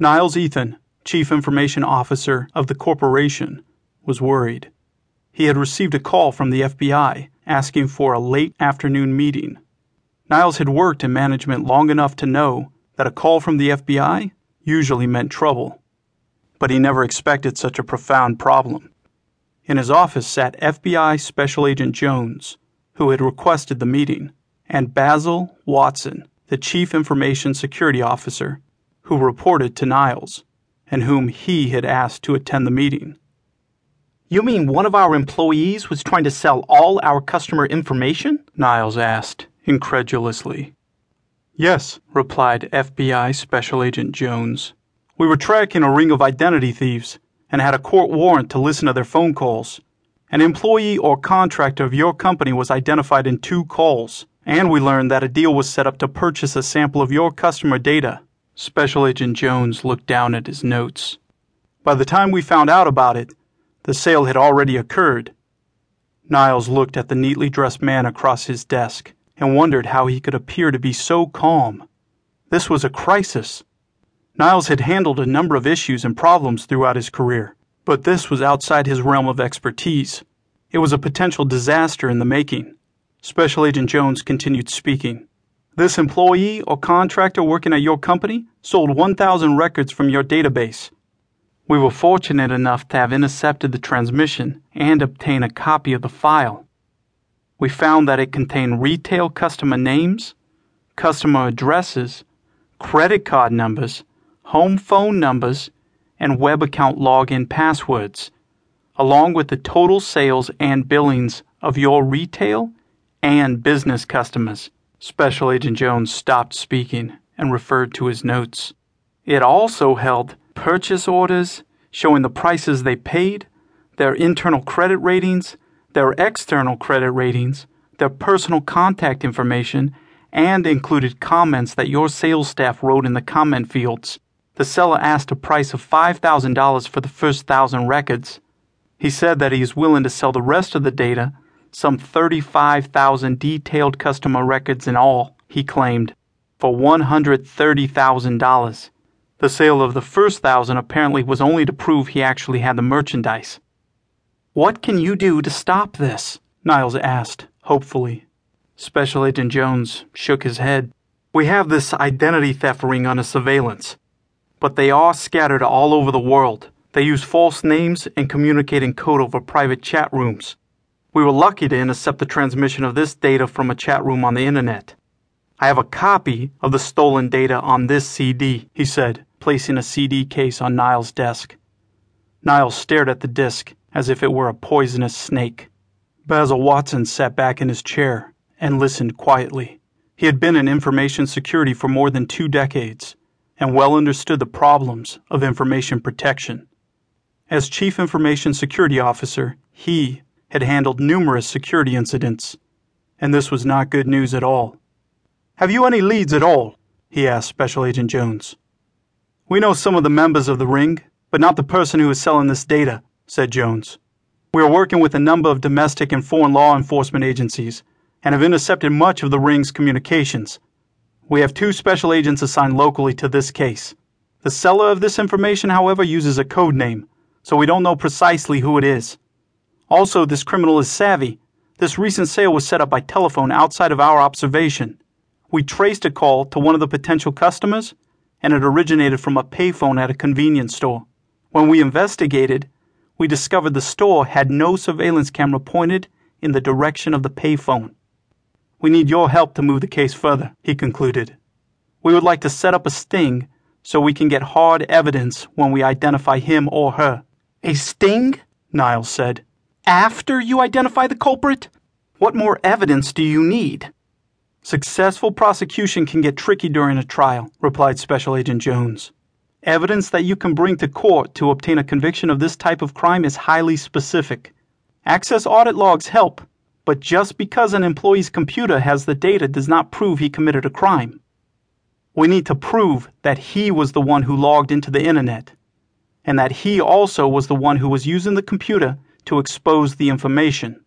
Niles Ethan, Chief Information Officer of the corporation, was worried. He had received a call from the FBI asking for a late afternoon meeting. Niles had worked in management long enough to know that a call from the FBI usually meant trouble. But he never expected such a profound problem. In his office sat FBI Special Agent Jones, who had requested the meeting, and Basil Watson, the Chief Information Security Officer, who reported to Niles, and whom he had asked to attend the meeting. You mean one of our employees was trying to sell all our customer information? Niles asked, incredulously. Yes, replied FBI Special Agent Jones. We were tracking a ring of identity thieves and had a court warrant to listen to their phone calls. An employee or contractor of your company was identified in two calls, and we learned that a deal was set up to purchase a sample of your customer data. Special Agent Jones looked down at his notes. By the time we found out about it, the sale had already occurred. Niles looked at the neatly dressed man across his desk and wondered how he could appear to be so calm. This was a crisis. Niles had handled a number of issues and problems throughout his career, but this was outside his realm of expertise. It was a potential disaster in the making. Special Agent Jones continued speaking. This employee or contractor working at your company sold 1,000 records from your database. We were fortunate enough to have intercepted the transmission and obtain a copy of the file. We found that it contained retail customer names, customer addresses, credit card numbers, home phone numbers, and web account login passwords, along with the total sales and billings of your retail and business customers. Special Agent Jones stopped speaking and referred to his notes. It also held purchase orders showing the prices they paid, their internal credit ratings, their external credit ratings, their personal contact information, and included comments that your sales staff wrote in the comment fields. The seller asked a price of $5,000 for the first thousand records. He said that he is willing to sell the rest of the data, some 35,000 detailed customer records in all, he claimed, for $130,000. The sale of the first thousand apparently was only to prove he actually had the merchandise. What can you do to stop this? Niles asked, hopefully. Special Agent Jones shook his head. We have this identity theft ring under surveillance, but they are scattered all over the world. They use false names and communicate in code over private chat rooms. We were lucky to intercept the transmission of this data from a chat room on the internet. I have a copy of the stolen data on this CD, he said, placing a CD case on Niles' desk. Niles stared at the disc as if it were a poisonous snake. Basil Watson sat back in his chair and listened quietly. He had been in information security for more than two decades and well understood the problems of information protection. As Chief Information Security Officer, he had handled numerous security incidents, and this was not good news at all. Have you any leads at all? he asked Special Agent Jones. We know some of the members of the ring, but not the person who is selling this data, said Jones. We are working with a number of domestic and foreign law enforcement agencies and have intercepted much of the ring's communications. We have two special agents assigned locally to this case. The seller of this information, however, uses a code name, so we don't know precisely who it is. Also, this criminal is savvy. This recent sale was set up by telephone outside of our observation. We traced a call to one of the potential customers, and it originated from a payphone at a convenience store. When we investigated, we discovered the store had no surveillance camera pointed in the direction of the payphone. We need your help to move the case further, he concluded. We would like to set up a sting so we can get hard evidence when we identify him or her. A sting? Niles said. After you identify the culprit? What more evidence do you need? Successful prosecution can get tricky during a trial, replied Special Agent Jones. Evidence that you can bring to court to obtain a conviction of this type of crime is highly specific. Access audit logs help, but just because an employee's computer has the data does not prove he committed a crime. We need to prove that he was the one who logged into the internet, and that he also was the one who was using the computer to expose the information.